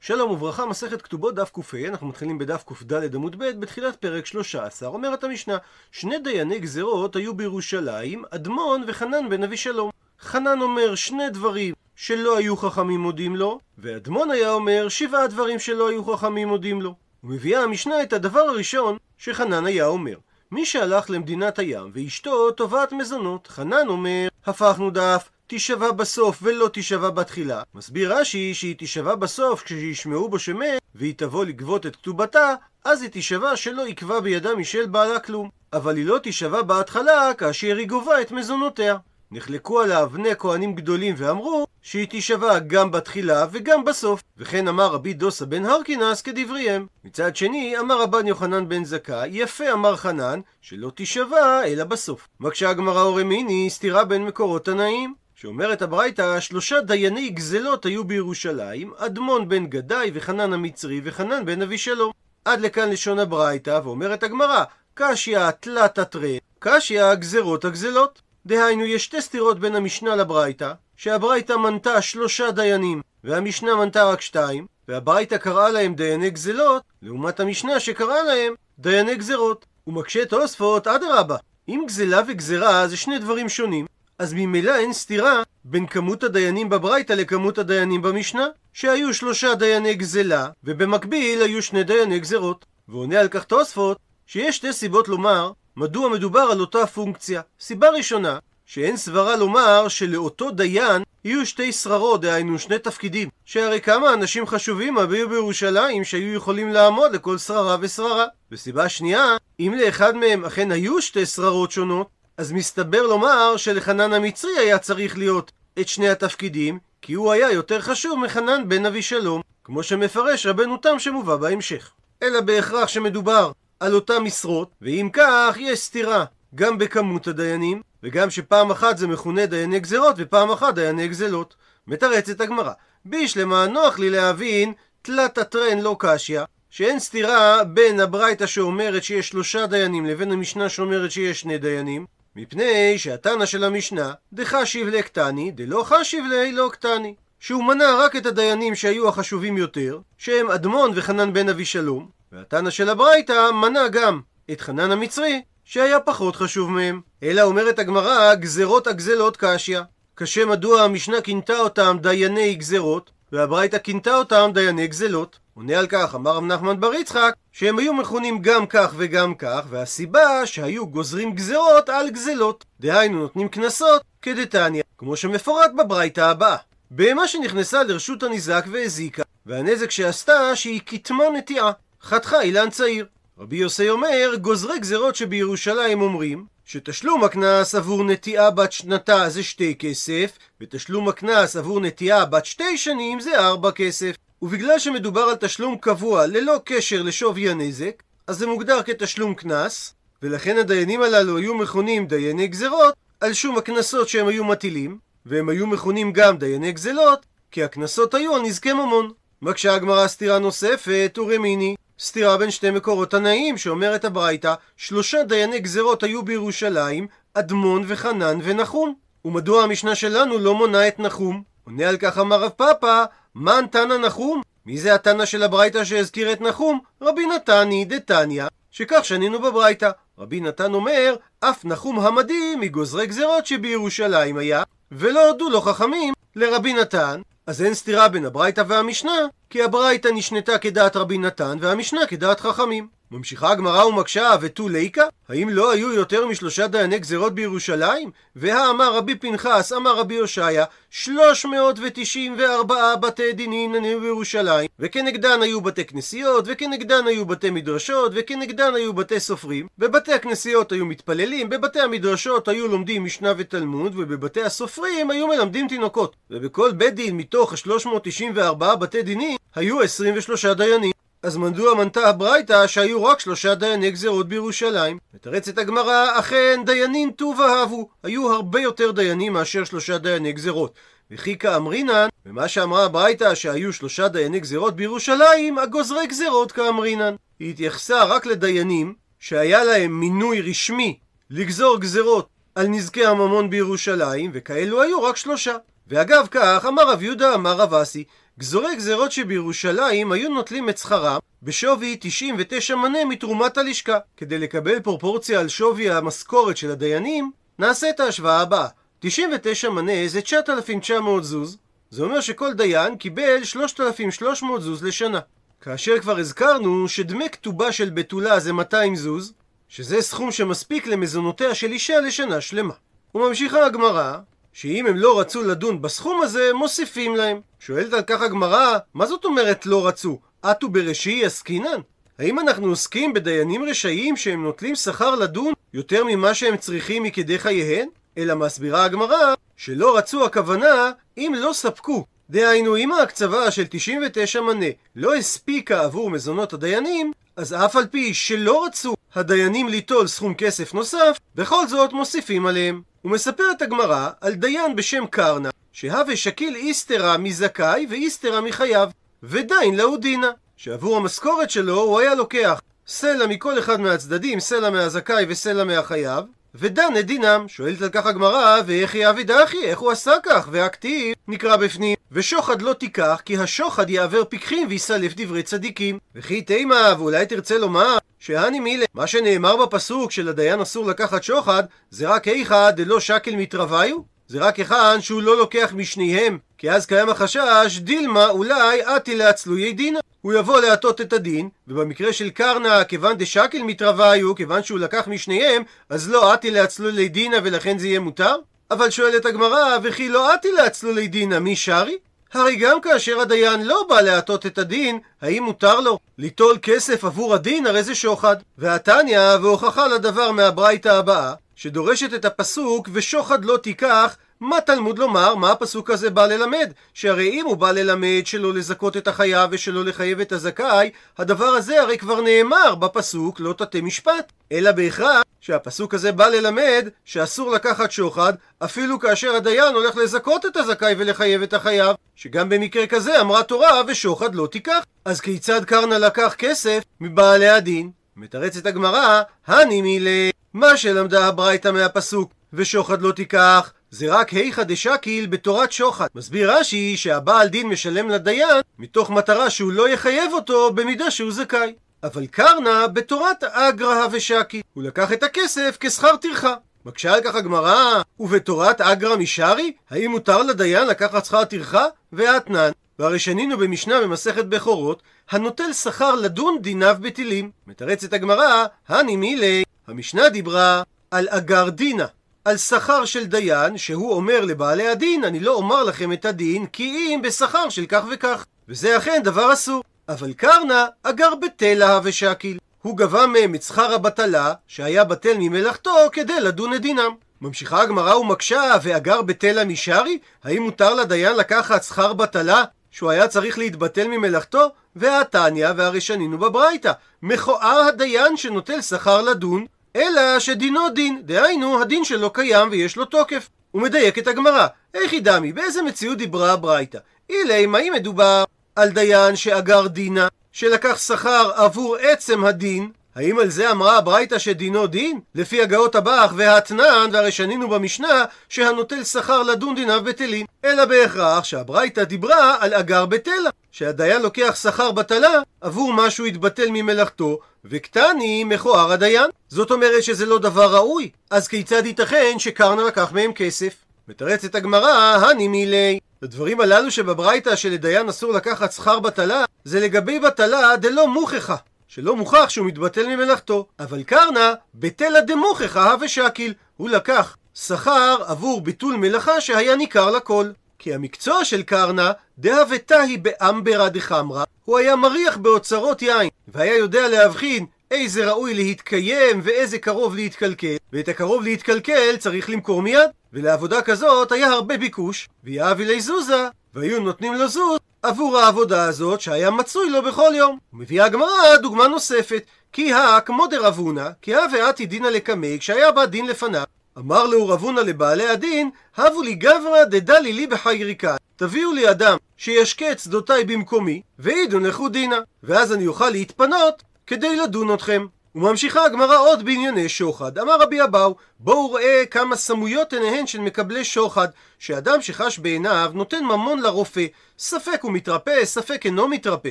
שלום וברכה, מסכת כתובות דף ק"ה, אנחנו מתחילים בדף קד עמוד ב', בתחילת פרק 13, אומרת המשנה, שני דייני גזרות היו בירושלים, אדמון וחנן בן אבישלום. חנן אומר שני דברים שלא היו חכמים מודים לו, ואדמון היה אומר שבעה דברים שלא היו חכמים מודים לו. ומביאה המשנה את הדבר הראשון שחנן היה אומר. מי שהלך למדינת הים ואשתו תובעת מזונות, חנן אומר, הפכנו דף, תישבע בסוף ולא תישבע בתחילה. מסביר רש"י שהיא תישבע בסוף כשישמעו בו שמת והיא תבוא לגבות את כתובתה, אז היא תישבע שלא יקבע בידה משל בעלה כלום. אבל היא לא תישבע בהתחלה כאשר היא גובה את מזונותיה. נחלקו עליו בני כהנים גדולים ואמרו שהיא תישבע גם בתחילה וגם בסוף. וכן אמר רבי דוסה בן הרקינס כדבריהם. מצד שני, אמר רבן יוחנן בן זכאי, יפה אמר חנן, שלא תישבע אלא בסוף. מקשה הגמרא אורמיני, סתירה בין מקורות תנאים. שאומרת הברייתא, שלושה דייני גזלות היו בירושלים, אדמון בן גדאי וחנן המצרי וחנן בן אבישלום. עד לכאן לשון הברייתא, ואומרת הגמרא, קשיא תלת התרי, קשיא גזרות הגזלות. דהיינו, יש שתי סתירות בין המשנה לברייתא, שהברייתא מנתה שלושה דיינים, והמשנה מנתה רק שתיים, והברייתא קראה להם דייני גזלות, לעומת המשנה שקראה להם דייני גזרות. ומקשה תוספות, אדרבה, אם גזלה וגזרה זה שני דברים שונים, אז ממילא אין סתירה בין כמות הדיינים בברייתא לכמות הדיינים במשנה, שהיו שלושה דייני גזלה, ובמקביל היו שני דייני גזרות. ועונה על כך תוספות, שיש שתי סיבות לומר מדוע מדובר על אותה פונקציה. סיבה ראשונה, שאין סברה לומר שלאותו דיין יהיו שתי שררות, דהיינו שני תפקידים. שהרי כמה אנשים חשובים הביאו בירושלים שהיו יכולים לעמוד לכל שררה ושררה. וסיבה שנייה, אם לאחד מהם אכן היו שתי שררות שונות, אז מסתבר לומר שלחנן המצרי היה צריך להיות את שני התפקידים, כי הוא היה יותר חשוב מחנן בן אבישלום, כמו שמפרש רבנו תם שמובא בהמשך. אלא בהכרח שמדובר על אותן משרות, ואם כך יש סתירה גם בכמות הדיינים, וגם שפעם אחת זה מכונה דייני גזרות ופעם אחת דייני גזלות. מתרצת הגמרא. בישלמה נוח לי להבין תלת הטרן לא קשיא, שאין סתירה בין הברייתא שאומרת שיש שלושה דיינים לבין המשנה שאומרת שיש שני דיינים, מפני שהתנא של המשנה, דחשיב לקטני, דלא חשיב לי לא קטני. שהוא מנה רק את הדיינים שהיו החשובים יותר, שהם אדמון וחנן בן אבישלום, והתנא של הברייתא מנה גם את חנן המצרי, שהיה פחות חשוב מהם. אלא אומרת הגמרא, גזרות הגזלות קשיא. קשה מדוע המשנה כינתה אותם דייני גזרות, והברייתא כינתה אותם דייני גזלות. עונה על כך, אמר רב נחמן בר יצחק, שהם היו מכונים גם כך וגם כך, והסיבה שהיו גוזרים גזרות על גזלות. דהיינו, נותנים קנסות כדתניא, כמו שמפורט בברייתא הבאה. בהמה שנכנסה לרשות הניזק והזיקה, והנזק שעשתה שהיא כתמה נטיעה, חתכה אילן צעיר. רבי יוסי אומר, גוזרי גזרות שבירושלים אומרים שתשלום הקנס עבור נטיעה בת שנתה זה שתי כסף, ותשלום הקנס עבור נטיעה בת שתי שנים זה ארבע כסף. ובגלל שמדובר על תשלום קבוע ללא קשר לשווי הנזק, אז זה מוגדר כתשלום קנס, ולכן הדיינים הללו היו מכונים דייני גזרות על שום הקנסות שהם היו מטילים, והם היו מכונים גם דייני גזלות, כי הקנסות היו על נזקי ממון. מקשה הגמרא סתירה נוספת, ורמיני, סתירה בין שתי מקורות תנאים, שאומרת הברייתא, שלושה דייני גזרות היו בירושלים, אדמון וחנן ונחום. ומדוע המשנה שלנו לא מונה את נחום? עונה על כך אמר רב פאפא, מן תנא נחום? מי זה התנא של הברייתא שהזכיר את נחום? רבי נתני דתניא, שכך שנינו בברייתא. רבי נתן אומר, אף נחום המדי מגוזרי גזרות שבירושלים היה, ולא הודו לו חכמים לרבי נתן, אז אין סתירה בין הברייתא והמשנה, כי הברייתא נשנתה כדעת רבי נתן והמשנה כדעת חכמים. ממשיכה הגמרא ומקשה, ותו ליקה? האם לא היו יותר משלושה דייני גזרות בירושלים? והאמר רבי פנחס, אמר רבי הושעיה, שלוש מאות ותשעים וארבעה בתי דינים ננינו בירושלים, וכנגדן היו בתי כנסיות, וכנגדן היו בתי מדרשות, וכנגדן היו בתי סופרים. בבתי הכנסיות היו מתפללים, בבתי המדרשות היו לומדים משנה ותלמוד, ובבתי הסופרים היו מלמדים תינוקות. ובכל בית דין מתוך ה-394 בתי דינים היו 23 דיינים. אז מדוע מנתה הברייתא שהיו רק שלושה דייני גזרות בירושלים? מתרצת הגמרא, אכן דיינים טוב אהבו, היו הרבה יותר דיינים מאשר שלושה דייני גזרות. וכי כאמרינן, ומה שאמרה הברייתא שהיו שלושה דייני גזרות בירושלים, הגוזרי גזרות כאמרינן. היא התייחסה רק לדיינים שהיה להם מינוי רשמי לגזור גזרות על נזקי הממון בירושלים, וכאלו היו רק שלושה. ואגב כך, אמר רב יהודה אמר רב אסי, גזורי גזרות שבירושלים היו נוטלים את שכרם בשווי 99 מנה מתרומת הלשכה. כדי לקבל פרופורציה על שווי המשכורת של הדיינים, נעשה את ההשוואה הבאה. 99 מנה זה 9,900 זוז, זה אומר שכל דיין קיבל 3,300 זוז לשנה. כאשר כבר הזכרנו שדמי כתובה של בתולה זה 200 זוז, שזה סכום שמספיק למזונותיה של אישה לשנה שלמה. וממשיכה הגמרא, שאם הם לא רצו לדון בסכום הזה, מוסיפים להם. שואלת על כך הגמרא, מה זאת אומרת לא רצו? אטו בראשי עסקינן? האם אנחנו עוסקים בדיינים רשעים שהם נוטלים שכר לדון יותר ממה שהם צריכים מכדי חייהן? אלא מסבירה הגמרא שלא רצו הכוונה אם לא ספקו. דהיינו, אם ההקצבה של 99 מנה לא הספיקה עבור מזונות הדיינים, אז אף על פי שלא רצו הדיינים ליטול סכום כסף נוסף, בכל זאת מוסיפים עליהם. ומספרת הגמרא על דיין בשם קרנה, שהווה שקיל איסתרה מזכאי ואיסתרה מחייו, ודיין לאודינה, שעבור המשכורת שלו הוא היה לוקח סלע מכל אחד מהצדדים, סלע מהזכאי וסלע מהחייב, ודן את דינם. שואלת על כך הגמרא, ואיך יאבי דחי, איך הוא עשה כך? והכתיב נקרא בפנים, ושוחד לא תיקח, כי השוחד יעבר פיקחים ויסלף דברי צדיקים. וכי תימה, ואולי תרצה לומר, שהני מילה, מה שנאמר בפסוק שלדיין אסור לקחת שוחד, זה רק איכה דלא שקל מתרוויו? זה רק היכן שהוא לא לוקח משניהם, כי אז קיים החשש, דילמה אולי עתי לעצלויי דינה. הוא יבוא להטות את הדין, ובמקרה של קרנה, כיוון דשקל מתרוויו, כיוון שהוא לקח משניהם, אז לא עתי לעצלולי דינה ולכן זה יהיה מותר? אבל שואלת הגמרא, וכי לא עתי לעצלולי דינה, מי שרי? הרי גם כאשר הדיין לא בא להטות את הדין, האם מותר לו ליטול כסף עבור הדין? הרי זה שוחד. והתניא, והוכחה לדבר מהברייתא הבאה, שדורשת את הפסוק ושוחד לא תיקח מה תלמוד לומר? מה הפסוק הזה בא ללמד? שהרי אם הוא בא ללמד שלא לזכות את החייב ושלא לחייב את הזכאי, הדבר הזה הרי כבר נאמר בפסוק לא תטה משפט. אלא בהכרח שהפסוק הזה בא ללמד שאסור לקחת שוחד אפילו כאשר הדיין הולך לזכות את הזכאי ולחייב את החייב, שגם במקרה כזה אמרה תורה ושוחד לא תיקח. אז כיצד קרנה לקח כסף מבעלי הדין? מתרצת הגמרא, הני מילי, מה שלמדה הברייתא מהפסוק, ושוחד לא תיקח, זה רק היכא דשקיל בתורת שוחד. מסביר רש"י שהבעל דין משלם לדיין מתוך מטרה שהוא לא יחייב אותו במידה שהוא זכאי. אבל קרנה בתורת אגרא ושקיל. הוא לקח את הכסף כשכר טרחה. מקשה על כך הגמרא, ובתורת אגרא משרי? האם מותר לדיין לקחת שכר טרחה? ואתנן. והרי שנינו במשנה במסכת בכורות, הנוטל שכר לדון דיניו בטילים. מתרצת הגמרא, הני מילי, המשנה דיברה על אגר דינה, על שכר של דיין, שהוא אומר לבעלי הדין, אני לא אומר לכם את הדין, כי אם בשכר של כך וכך. וזה אכן דבר אסור. אבל קרנה אגר בתלה ושקיל. הוא גבה מהם את שכר הבטלה, שהיה בטל ממלאכתו, כדי לדון את דינם. ממשיכה הגמרא ומקשה, ואגר בתלה משרי? האם מותר לדיין לקחת שכר בטלה, שהוא היה צריך להתבטל ממלאכתו? והתניא, והרי שנינו בברייתא, מכוער הדיין שנוטל שכר לדון, אלא שדינו דין, דהיינו הדין שלו קיים ויש לו תוקף. הוא מדייק את הגמרא, איך היא דמי, באיזה מציאות דיברה הברייתא? אילי, מה אם מדובר על דיין שאגר דינה, שלקח שכר עבור עצם הדין, האם על זה אמרה הברייתא שדינו דין? לפי הגאות הבח והאתנן, והרי שנינו במשנה, שהנוטל שכר לדון דיניו בטלין. אלא בהכרח שהברייתא דיברה על אגר בטלה, שהדיין לוקח שכר בטלה עבור מה שהוא התבטל ממלאכתו, וקטני מכוער הדיין. זאת אומרת שזה לא דבר ראוי. אז כיצד ייתכן שקרנה לקח מהם כסף? מתרצת הגמרא, הני מילי. הדברים הללו שבברייתא שלדיין אסור לקחת שכר בטלה, זה לגבי בטלה דלא מוכחה. שלא מוכח שהוא מתבטל ממלאכתו. אבל קרנה, בתלה דמוכחה ושקיל. הוא לקח שכר עבור ביטול מלאכה שהיה ניכר לכל. כי המקצוע של קרנה, דהוותה היא באמברה דחמרה, הוא היה מריח באוצרות יין, והיה יודע להבחין איזה ראוי להתקיים ואיזה קרוב להתקלקל, ואת הקרוב להתקלקל צריך למכור מיד, ולעבודה כזאת היה הרבה ביקוש, ויאהבי לי זוזה, והיו נותנים לו זוז עבור העבודה הזאת שהיה מצוי לו בכל יום. ומביאה הגמרא דוגמה נוספת, כי הא כמו דרבונה, כי הא ואתי דינא לקמי, כשהיה בא דין לפניו, אמר לו רבונה לבעלי הדין, הבו לי גברא דדלי לי בחייריקה. תביאו לי אדם שישקה את שדותיי במקומי, ועידון לכו דינה, ואז אני אוכל להתפנות כדי לדון אתכם. וממשיכה הגמרא עוד בענייני שוחד. אמר רבי אבאו, בואו ראה כמה סמויות עיניהן של מקבלי שוחד, שאדם שחש בעיניו נותן ממון לרופא, ספק הוא מתרפא, ספק אינו מתרפא.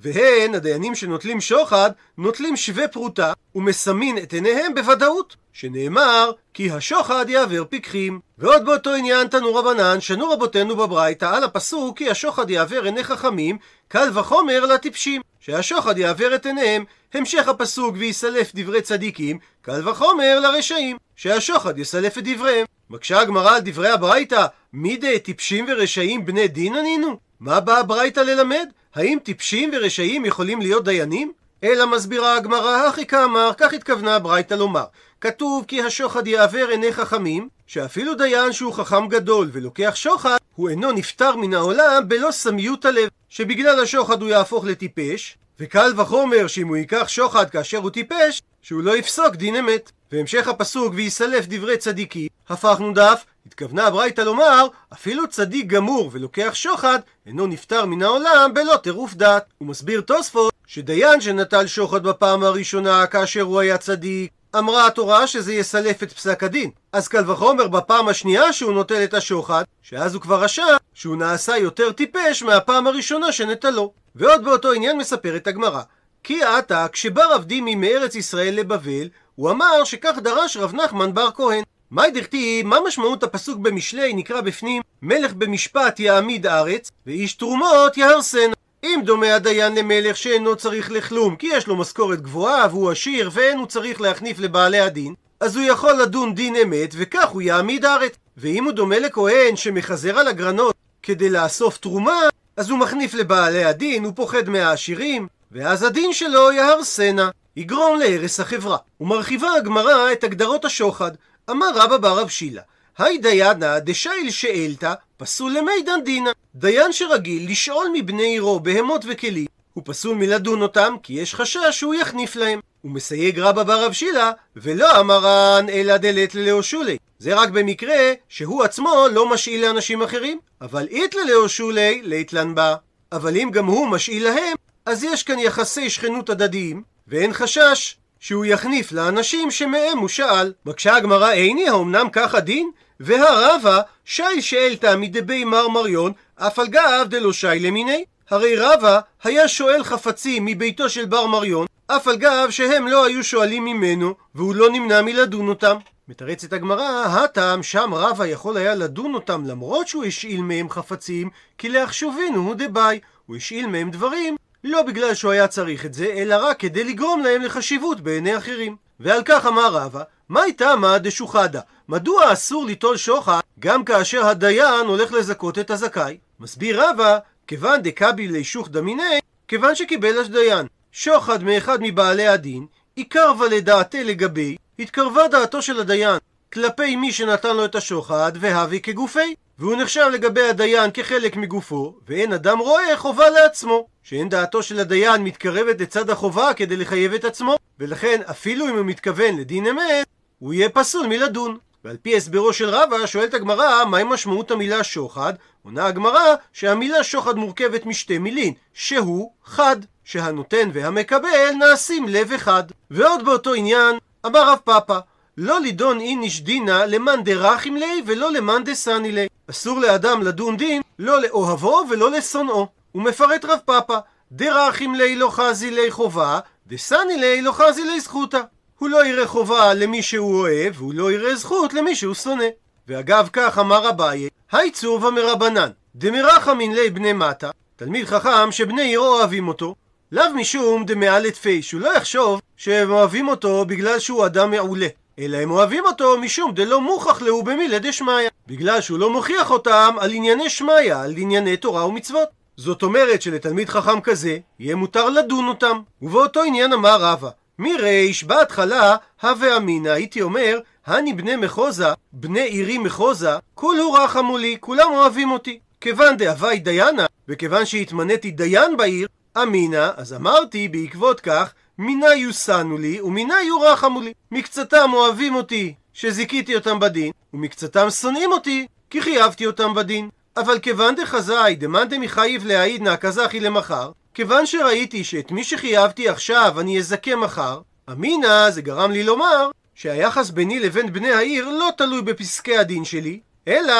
והן, הדיינים שנוטלים שוחד, נוטלים שווה פרוטה, ומסמין את עיניהם בוודאות. שנאמר, כי השוחד יעבר פיקחים. ועוד באותו עניין תנו רבנן, שנו רבותינו בברייתא על הפסוק, כי השוחד יעבר עיני חכמים, קל וחומר לטיפשים. שהשוחד יעבר את עיניהם. המשך הפסוק ויסלף דברי צדיקים, קל וחומר לרשעים. שהשוחד יסלף את דבריהם. מקשה הגמרא על דברי הברייתא, מידי טיפשים ורשעים בני דין ענינו? מה באה הברייתא ללמד? האם טיפשים ורשעים יכולים להיות דיינים? אלא מסבירה הגמרא, הכי כאמר, כך התכוונה הברייתא לומר. כתוב כי השוחד יעבר עיני חכמים, שאפילו דיין שהוא חכם גדול ולוקח שוחד, הוא אינו נפטר מן העולם בלא סמיות הלב, שבגלל השוחד הוא יהפוך לטיפש, וקל וחומר שאם הוא ייקח שוחד כאשר הוא טיפש, שהוא לא יפסוק דין אמת. והמשך הפסוק ויסלף דברי צדיקים, הפכנו דף, התכוונה הברייתא לומר, אפילו צדיק גמור ולוקח שוחד, אינו נפטר מן העולם בלא טירוף דעת. הוא מסביר תוספות, שדיין שנטל שוחד בפעם הראשונה כאשר הוא היה צדיק, אמרה התורה שזה יסלף את פסק הדין. אז קל וחומר בפעם השנייה שהוא נוטל את השוחד, שאז הוא כבר רשע, שהוא נעשה יותר טיפש מהפעם הראשונה שנטלו. ועוד באותו עניין מספרת הגמרא. כי עתה, כשבא רב דימי מארץ ישראל לבבל, הוא אמר שכך דרש רב נחמן בר כהן. מאי דכתיב, מה משמעות הפסוק במשלי נקרא בפנים מלך במשפט יעמיד ארץ, ואיש תרומות יהרסנה. אם דומה הדיין למלך שאינו צריך לכלום, כי יש לו משכורת גבוהה והוא עשיר ואין הוא צריך להחניף לבעלי הדין, אז הוא יכול לדון דין אמת וכך הוא יעמיד ארץ. ואם הוא דומה לכהן שמחזר על הגרנות כדי לאסוף תרומה, אז הוא מחניף לבעלי הדין, הוא פוחד מהעשירים, ואז הדין שלו יהרסנה, יגרום להרס החברה. ומרחיבה הגמרא את הגדרות השוחד. אמר רבא בר רב שילה, היי דיינה דשאיל שאלתא, פסול למידן דינא. דיין שרגיל לשאול מבני עירו בהמות וכלים, הוא פסול מלדון אותם, כי יש חשש שהוא יחניף להם. הוא מסייג רבא בר רב שילה, ולא אמרן אלא דלת ללאו שולי. זה רק במקרה שהוא עצמו לא משאיל לאנשים אחרים. אבל אית ללאו שולי, ליתלן בה. אבל אם גם הוא משאיל להם, אז יש כאן יחסי שכנות הדדיים, ואין חשש שהוא יחניף לאנשים שמהם הוא שאל. מקשה הגמרא איני, האומנם כך הדין? והרבה שי שאלתא מדבי מרמריון, אף על גב דלא שי למיני. הרי רבה היה שואל חפצים מביתו של בר מריון, אף על גב שהם לא היו שואלים ממנו, והוא לא נמנע מלדון אותם. מתרצת הגמרא, הטעם שם רבה יכול היה לדון אותם למרות שהוא השאיל מהם חפצים, כי להחשובינו הוא דבאי, הוא השאיל מהם דברים לא בגלל שהוא היה צריך את זה, אלא רק כדי לגרום להם לחשיבות בעיני אחרים. ועל כך אמר רבא, מהי תמה דשוחדה? מדוע אסור ליטול שוחד גם כאשר הדיין הולך לזכות את הזכאי? מסביר רבא, כיוון דקבי לישוך דמיני, כיוון שקיבל השדיין שוחד מאחד מבעלי הדין, עיקר ולדעתי לגבי, התקרבה דעתו של הדיין כלפי מי שנתן לו את השוחד, והבי כגופי. והוא נחשב לגבי הדיין כחלק מגופו, ואין אדם רואה חובה לעצמו. שאין דעתו של הדיין מתקרבת לצד החובה כדי לחייב את עצמו, ולכן אפילו אם הוא מתכוון לדין אמת, הוא יהיה פסול מלדון. ועל פי הסברו של רבא, שואלת הגמרא, מהי משמעות המילה שוחד? עונה הגמרא שהמילה שוחד מורכבת משתי מילין, שהוא חד, שהנותן והמקבל נעשים לב אחד. ועוד באותו עניין, אמר רב פאפא, לא לידון איניש דינא למאן דרכים ליה ולא למאן דסני ליה. אסור לאדם לדון דין לא לאוהבו ולא לשונאו. הוא מפרט רב פאפא, דרכים ליה לא חזי ליה חובה, דסני ליה לא חזי ליה זכותה. הוא לא יראה חובה למי שהוא אוהב, והוא לא יראה זכות למי שהוא שונא. ואגב כך אמר אביי, היי צורבה מרבנן, דמרחמין ליה בני מטה, תלמיד חכם שבני עירו אוהבים אותו, לאו משום דמעלת פי, שהוא לא יחשוב שהם אוהבים אותו בגלל שהוא אדם מעולה. אלא הם אוהבים אותו משום דלא מוכח להו במילי דשמיא. בגלל שהוא לא מוכיח אותם על ענייני שמיא, על ענייני תורה ומצוות. זאת אומרת שלתלמיד חכם כזה, יהיה מותר לדון אותם. ובאותו עניין אמר רבא, מריש בהתחלה, הווה אמינא, הייתי אומר, הני בני מחוזה, בני עירי מחוזה, כולו רחמו לי, כולם אוהבים אותי. כיוון דהווי דיינה, וכיוון שהתמניתי דיין בעיר, אמינא, אז אמרתי בעקבות כך, מינה יוסנו לי ומינה יורחמו לי. מקצתם אוהבים אותי שזיכיתי אותם בדין, ומקצתם שונאים אותי כי חייבתי אותם בדין. אבל כיוון דחזאי דמאן דמיחייב להעיד נא כזכי למחר, כיוון שראיתי שאת מי שחייבתי עכשיו אני אזכה מחר, אמינא זה גרם לי לומר שהיחס ביני לבין בני העיר לא תלוי בפסקי הדין שלי, אלא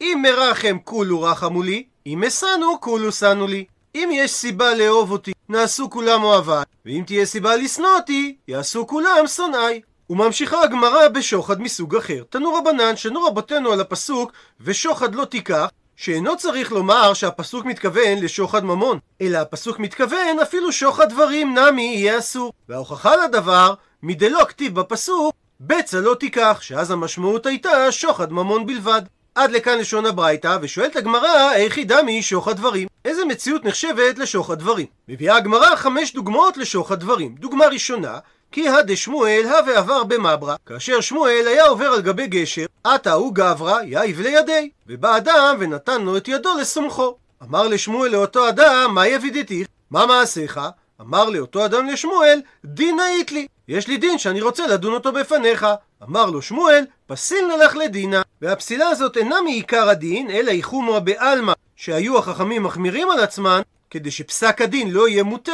אם מרחם כולו רחמו לי, אם אסנו כולו שנו לי. אם יש סיבה לאהוב אותי, נעשו כולם אוהביי, ואם תהיה סיבה לשנוא אותי, יעשו כולם שונאי. וממשיכה הגמרא בשוחד מסוג אחר. תנו רבנן, שנו רבותינו על הפסוק, ושוחד לא תיקח, שאינו צריך לומר שהפסוק מתכוון לשוחד ממון, אלא הפסוק מתכוון אפילו שוחד דברים נמי יהיה אסור. וההוכחה לדבר, מדלא כתיב בפסוק, בצע לא תיקח, שאז המשמעות הייתה שוחד ממון בלבד. עד לכאן לשון הברייתא, ושואלת הגמרא, איך היא דמי שוחד דברים? איזה מציאות נחשבת לשוחד דברים? מביאה הגמרא חמש דוגמאות לשוחד דברים. דוגמה ראשונה, כי הדשמואל הווה עבר במברה, כאשר שמואל היה עובר על גבי גשר, עתה הוא גברא, יאיב לידי, ובא אדם ונתן לו את ידו לסומכו. אמר לשמואל לאותו אדם, מה יבידתיך? מה מעשיך? אמר לאותו אדם לשמואל, דין היית לי. יש לי דין שאני רוצה לדון אותו בפניך. אמר לו שמואל, פסיל נלך לדינה. והפסילה הזאת אינה מעיקר הדין, אלא היא חומרה בעלמא, שהיו החכמים מחמירים על עצמן, כדי שפסק הדין לא יהיה מוטה,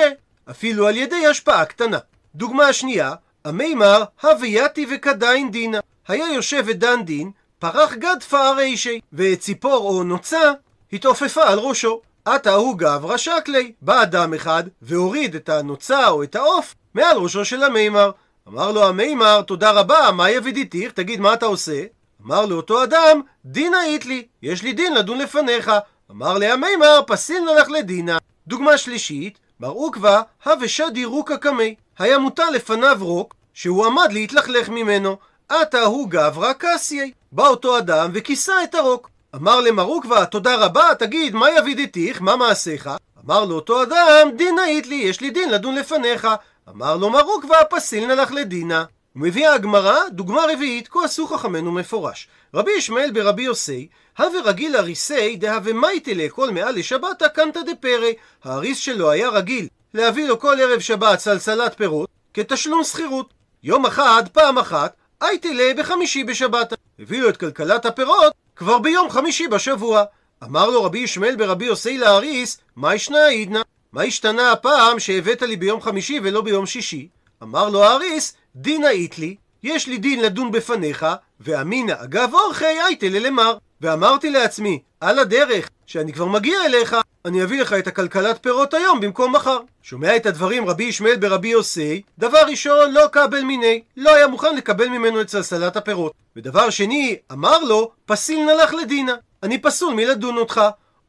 אפילו על ידי השפעה קטנה. דוגמה שנייה, המימר הווייתי וכדין דינה. היה יושב ודן דין, פרח גד פאר אישי, ואת ציפור או נוצה התעופפה על ראשו. עתה הוא גברא שקלי. בא אדם אחד והוריד את הנוצה או את העוף מעל ראשו של המימר. אמר לו המימר, תודה רבה, מה יבידיתיך? תגיד, מה אתה עושה? אמר לאותו אדם, דינה אית לי, יש לי דין לדון לפניך. אמר לי המימר, פסיל נלך לדינה. דוגמה שלישית, בר עוקבא, הווה שדי רוקא קמי. היה מוטל לפניו רוק, שהוא עמד להתלכלך ממנו. עתה הוא גברא קסיה. בא אותו אדם וכיסה את הרוק. אמר למר עוקבא, תודה רבה, תגיד, מה יבידיתיך? מה מעשיך? אמר לאותו אדם, דין היית לי, יש לי דין לדון לפניך. אמר לו מר עוקבא, פסיל נלך לדינה. ומביאה הגמרא דוגמה רביעית, כה עשו חכמינו מפורש. רבי ישמעאל ברבי יוסי, הווה רגיל הריסי דהווה מייטה לאכול מעל לשבתא קנטא דפרי. האריס שלו היה רגיל להביא לו כל ערב שבת סלסלת פירות כתשלום שכירות. יום אחד, פעם אחת, הייטלה בחמישי בשבת. הביא לו את כלכלת הפירות כבר ביום חמישי בשבוע. אמר לו רבי ישמעאל ברבי יוסי לאריס, מה ישנה עידנא? מה השתנה הפעם שהבאת לי ביום חמישי ולא ביום שישי? אמר לו האריס, דינא איתלי, יש לי דין לדון בפניך, ואמינא אגב אורחי הייתלה למר. ואמרתי לעצמי, על הדרך, שאני כבר מגיע אליך, אני אביא לך את הכלכלת פירות היום במקום מחר. שומע את הדברים רבי ישמעאל ברבי יוסי, דבר ראשון, לא קבל מיני, לא היה מוכן לקבל ממנו את סלסלת הפירות. ודבר שני, אמר לו, פסיל נלך לדינה, אני פסול מלדון אותך.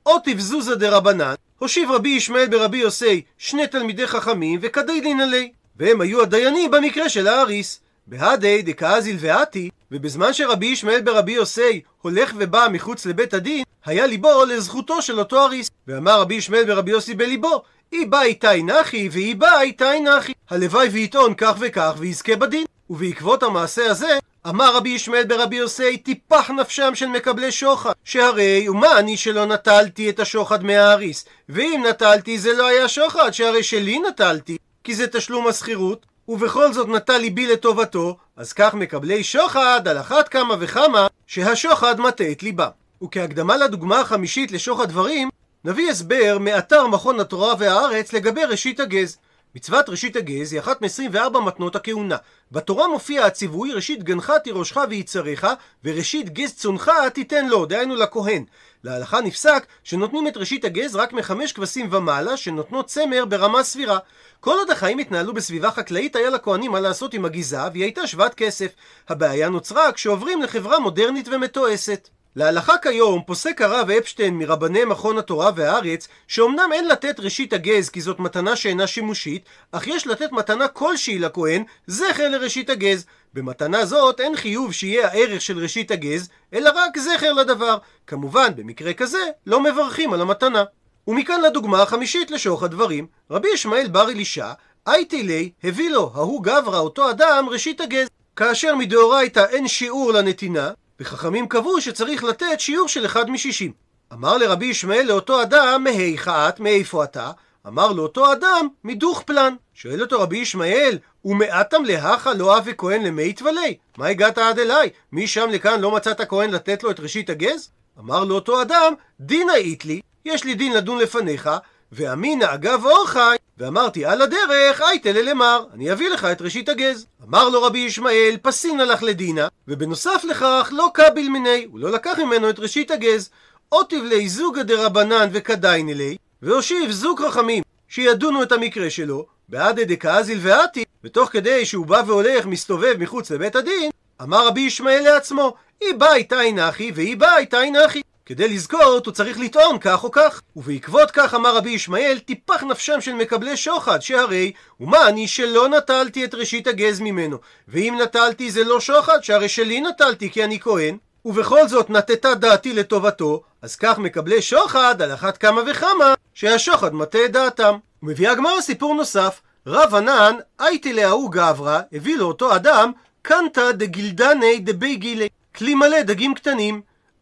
או תבזוזה דרבנן, הושיב רבי ישמעאל ברבי יוסי שני תלמידי חכמים וכדי דינלי, והם היו הדיינים במקרה של האריס. בהדי דקאזיל ואתי, ובזמן שרבי ישמעאל ברבי יוסי הולך ובא מחוץ לבית הדין, היה ליבו לזכותו של אותו אריס. ואמר רבי ישמעאל ברבי יוסי בליבו, אי בא איתי נחי ואי בא איתי נחי. הלוואי ויטעון כך וכך ויזכה בדין. ובעקבות המעשה הזה, אמר רבי ישמעאל ברבי יוסי, טיפח נפשם של מקבלי שוחד, שהרי ומה אני שלא נטלתי את השוחד מהאריס, ואם נטלתי זה לא היה שוחד, שהרי שלי נטלתי, כי זה תשלום השכירות, ובכל זאת נטל ליבי לטובתו, אז כך מקבלי שוחד על אחת כמה וכמה שהשוחד מטה את ליבם. וכהקדמה לדוגמה החמישית לשוחד דברים, נביא הסבר מאתר מכון התורה והארץ לגבי ראשית הגז. מצוות ראשית הגז היא אחת מ-24 מתנות הכהונה. בתורה מופיע הציווי ראשית גנך תירושך ויצריך וראשית גז צונך תיתן לו, דהיינו לכהן. להלכה נפסק שנותנים את ראשית הגז רק מחמש כבשים ומעלה שנותנות צמר ברמה סבירה. כל עוד החיים התנהלו בסביבה חקלאית היה לכהנים מה לעשות עם הגיזה והיא הייתה שוות כסף. הבעיה נוצרה כשעוברים לחברה מודרנית ומתועסת. להלכה כיום פוסק הרב אפשטיין מרבני מכון התורה והארץ שאומנם אין לתת ראשית הגז כי זאת מתנה שאינה שימושית אך יש לתת מתנה כלשהי לכהן זכר לראשית הגז. במתנה זאת אין חיוב שיהיה הערך של ראשית הגז אלא רק זכר לדבר. כמובן במקרה כזה לא מברכים על המתנה. ומכאן לדוגמה החמישית לשוך הדברים. רבי ישמעאל בר אלישע הייתי לי הביא לו ההוא גברא אותו אדם ראשית הגז. כאשר מדאורייתא אין שיעור לנתינה וחכמים קבעו שצריך לתת שיעור של אחד משישים. אמר לרבי ישמעאל לאותו אדם, מהיכא את, מאיפה אתה? אמר לאותו אדם, מדוך פלן. שואל אותו רבי ישמעאל, ומעטם להכה לא אבי כהן למי תבלי? מה הגעת עד אליי? משם לכאן לא מצאת כהן לתת לו את ראשית הגז? אמר לאותו אדם, דינא אית לי, יש לי דין לדון לפניך, ואמינא אגב אורחי, ואמרתי על הדרך הייתה ללמר, אני אביא לך את ראשית הגז. אמר לו רבי ישמעאל, פסין הלך לדינה, ובנוסף לכך לא קביל מיני, הוא לא לקח ממנו את ראשית הגז. אותיב לי זוגא דרבנן וכדאין אלי, והושיב זוג חכמים שידונו את המקרה שלו, בעד דקאזיל ואתי, ותוך כדי שהוא בא והולך מסתובב מחוץ לבית הדין, אמר רבי ישמעאל לעצמו, אי באי תאי נחי ואי באי תאי נחי. כדי לזכות הוא צריך לטעון כך או כך. ובעקבות כך אמר רבי ישמעאל, טיפח נפשם של מקבלי שוחד, שהרי, ומה אני שלא נטלתי את ראשית הגז ממנו. ואם נטלתי זה לא שוחד, שהרי שלי נטלתי כי אני כהן. ובכל זאת נטטה דעתי לטובתו, אז כך מקבלי שוחד על אחת כמה וכמה שהשוחד מטה את דעתם. ומביאה הגמרא סיפור נוסף, רב ענן הייתי להוא גברא, הביא לו אותו אדם, קנטה דגילדני דבי גילי, כלי מלא דגים קטנים.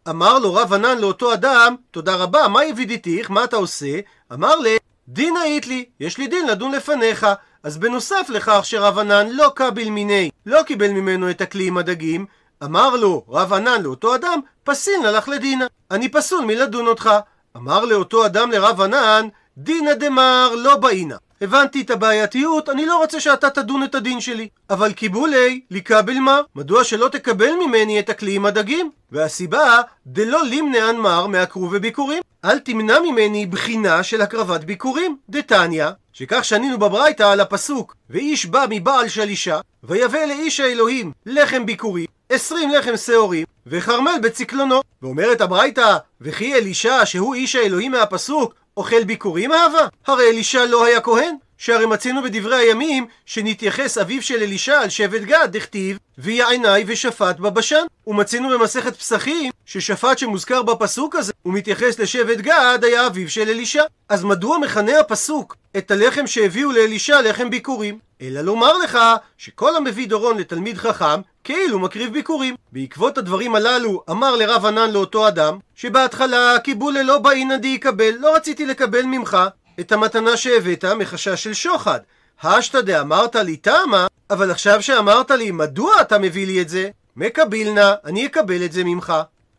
אמר לו רב ענן לאותו אדם, תודה רבה, מה יבידיתיך, מה אתה עושה? אמר לי, דין היית לי, יש לי דין לדון לפניך. אז בנוסף לכך שרב ענן לא קביל מיני, לא קיבל ממנו את הכלי עם הדגים, אמר לו רב ענן לאותו אדם, פסין הלך לדינה, אני פסול מלדון אותך. אמר לאותו אדם לרב ענן, דינא דמר לא באינה. הבנתי את הבעייתיות, אני לא רוצה שאתה תדון את הדין שלי. אבל קיבולי, לקבל מה? מדוע שלא תקבל ממני את הכלי עם הדגים? והסיבה, דלא לימנען מר מעקרו וביקורים. אל תמנע ממני בחינה של הקרבת ביקורים. דתניא, שכך שנינו בברייתא על הפסוק, ואיש בא מבעל של אישה, ויבא לאיש האלוהים לחם ביקורים, עשרים לחם שעורים, וחרמל בצקלונו. ואומרת הברייתא, וכי אלישע, שהוא איש האלוהים מהפסוק, אוכל ביקורים אהבה? הרי אלישע לא היה כהן. שהרי מצינו בדברי הימים שנתייחס אביו של אלישע על שבט גד, דכתיב ויעיני ושפט בבשן. ומצינו במסכת פסחים ששפט שמוזכר בפסוק הזה ומתייחס לשבט גד היה אביו של אלישע. אז מדוע מכנה הפסוק את הלחם שהביאו לאלישע לחם ביקורים? אלא לומר לך שכל המביא דורון לתלמיד חכם כאילו מקריב ביקורים. בעקבות הדברים הללו אמר לרב ענן לאותו אדם שבהתחלה קיבולה לא באינא די יקבל, לא רציתי לקבל ממך את המתנה שהבאת מחשש של שוחד. השתא דאמרת לי תמה, אבל עכשיו שאמרת לי מדוע אתה מביא לי את זה, מקביל נא, אני אקבל את זה ממך.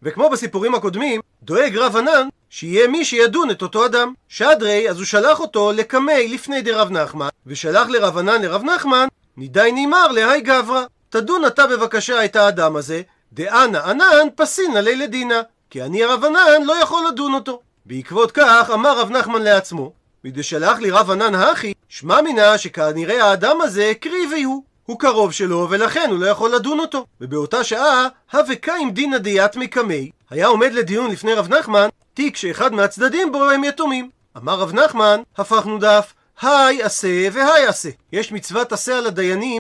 וכמו בסיפורים הקודמים, דואג רב ענן שיהיה מי שידון את אותו אדם. שדרי, אז הוא שלח אותו לקמי לפני דרב נחמן, ושלח לרב ענן לרב נחמן, נידי נימר להי גברא. תדון אתה בבקשה את האדם הזה, דאנה ענן פסין עלי לדינה, כי אני רב ענן לא יכול לדון אותו. בעקבות כך אמר רב נחמן לעצמו, ודשלח לי רב ענן האחי, שמע מינה שכנראה האדם הזה קריבי הוא. הוא קרוב שלו ולכן הוא לא יכול לדון אותו. ובאותה שעה, הווה קיים דינא דיית מקמי, היה עומד לדיון לפני רב נחמן, תיק שאחד מהצדדים בו הם יתומים. אמר רב נחמן, הפכנו דף, היי עשה והי עשה. יש מצוות עשה על הדיינים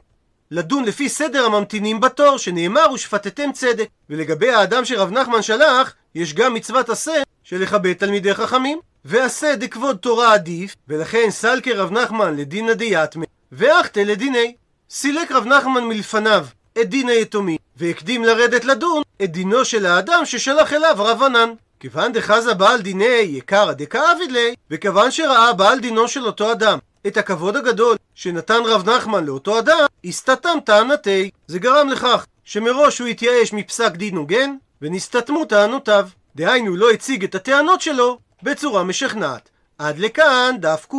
לדון לפי סדר הממתינים בתור, שנאמר ושפטתם צדק. ולגבי האדם שרב נחמן שלח, יש גם מצוות עשה של לכבד תלמידי חכמים. ועשה דכבוד תורה עדיף, ולכן סלקי רב נחמן לדינא דיתמי, ואחטא לדיני. סילק רב נחמן מלפניו את דין היתומים, והקדים לרדת לדון את דינו של האדם ששלח אליו רב ענן. כיוון דחזה בעל דיני יקרא דכאביד ליה, וכיוון שראה בעל דינו של אותו אדם את הכבוד הגדול שנתן רב נחמן לאותו אדם, הסתתם טענתי. זה גרם לכך שמראש הוא התייאש מפסק דין הוגן, ונסתתמו טענותיו. דהיינו, לא הציג את הטענות שלו בצורה משכנעת. עד לכאן דף קה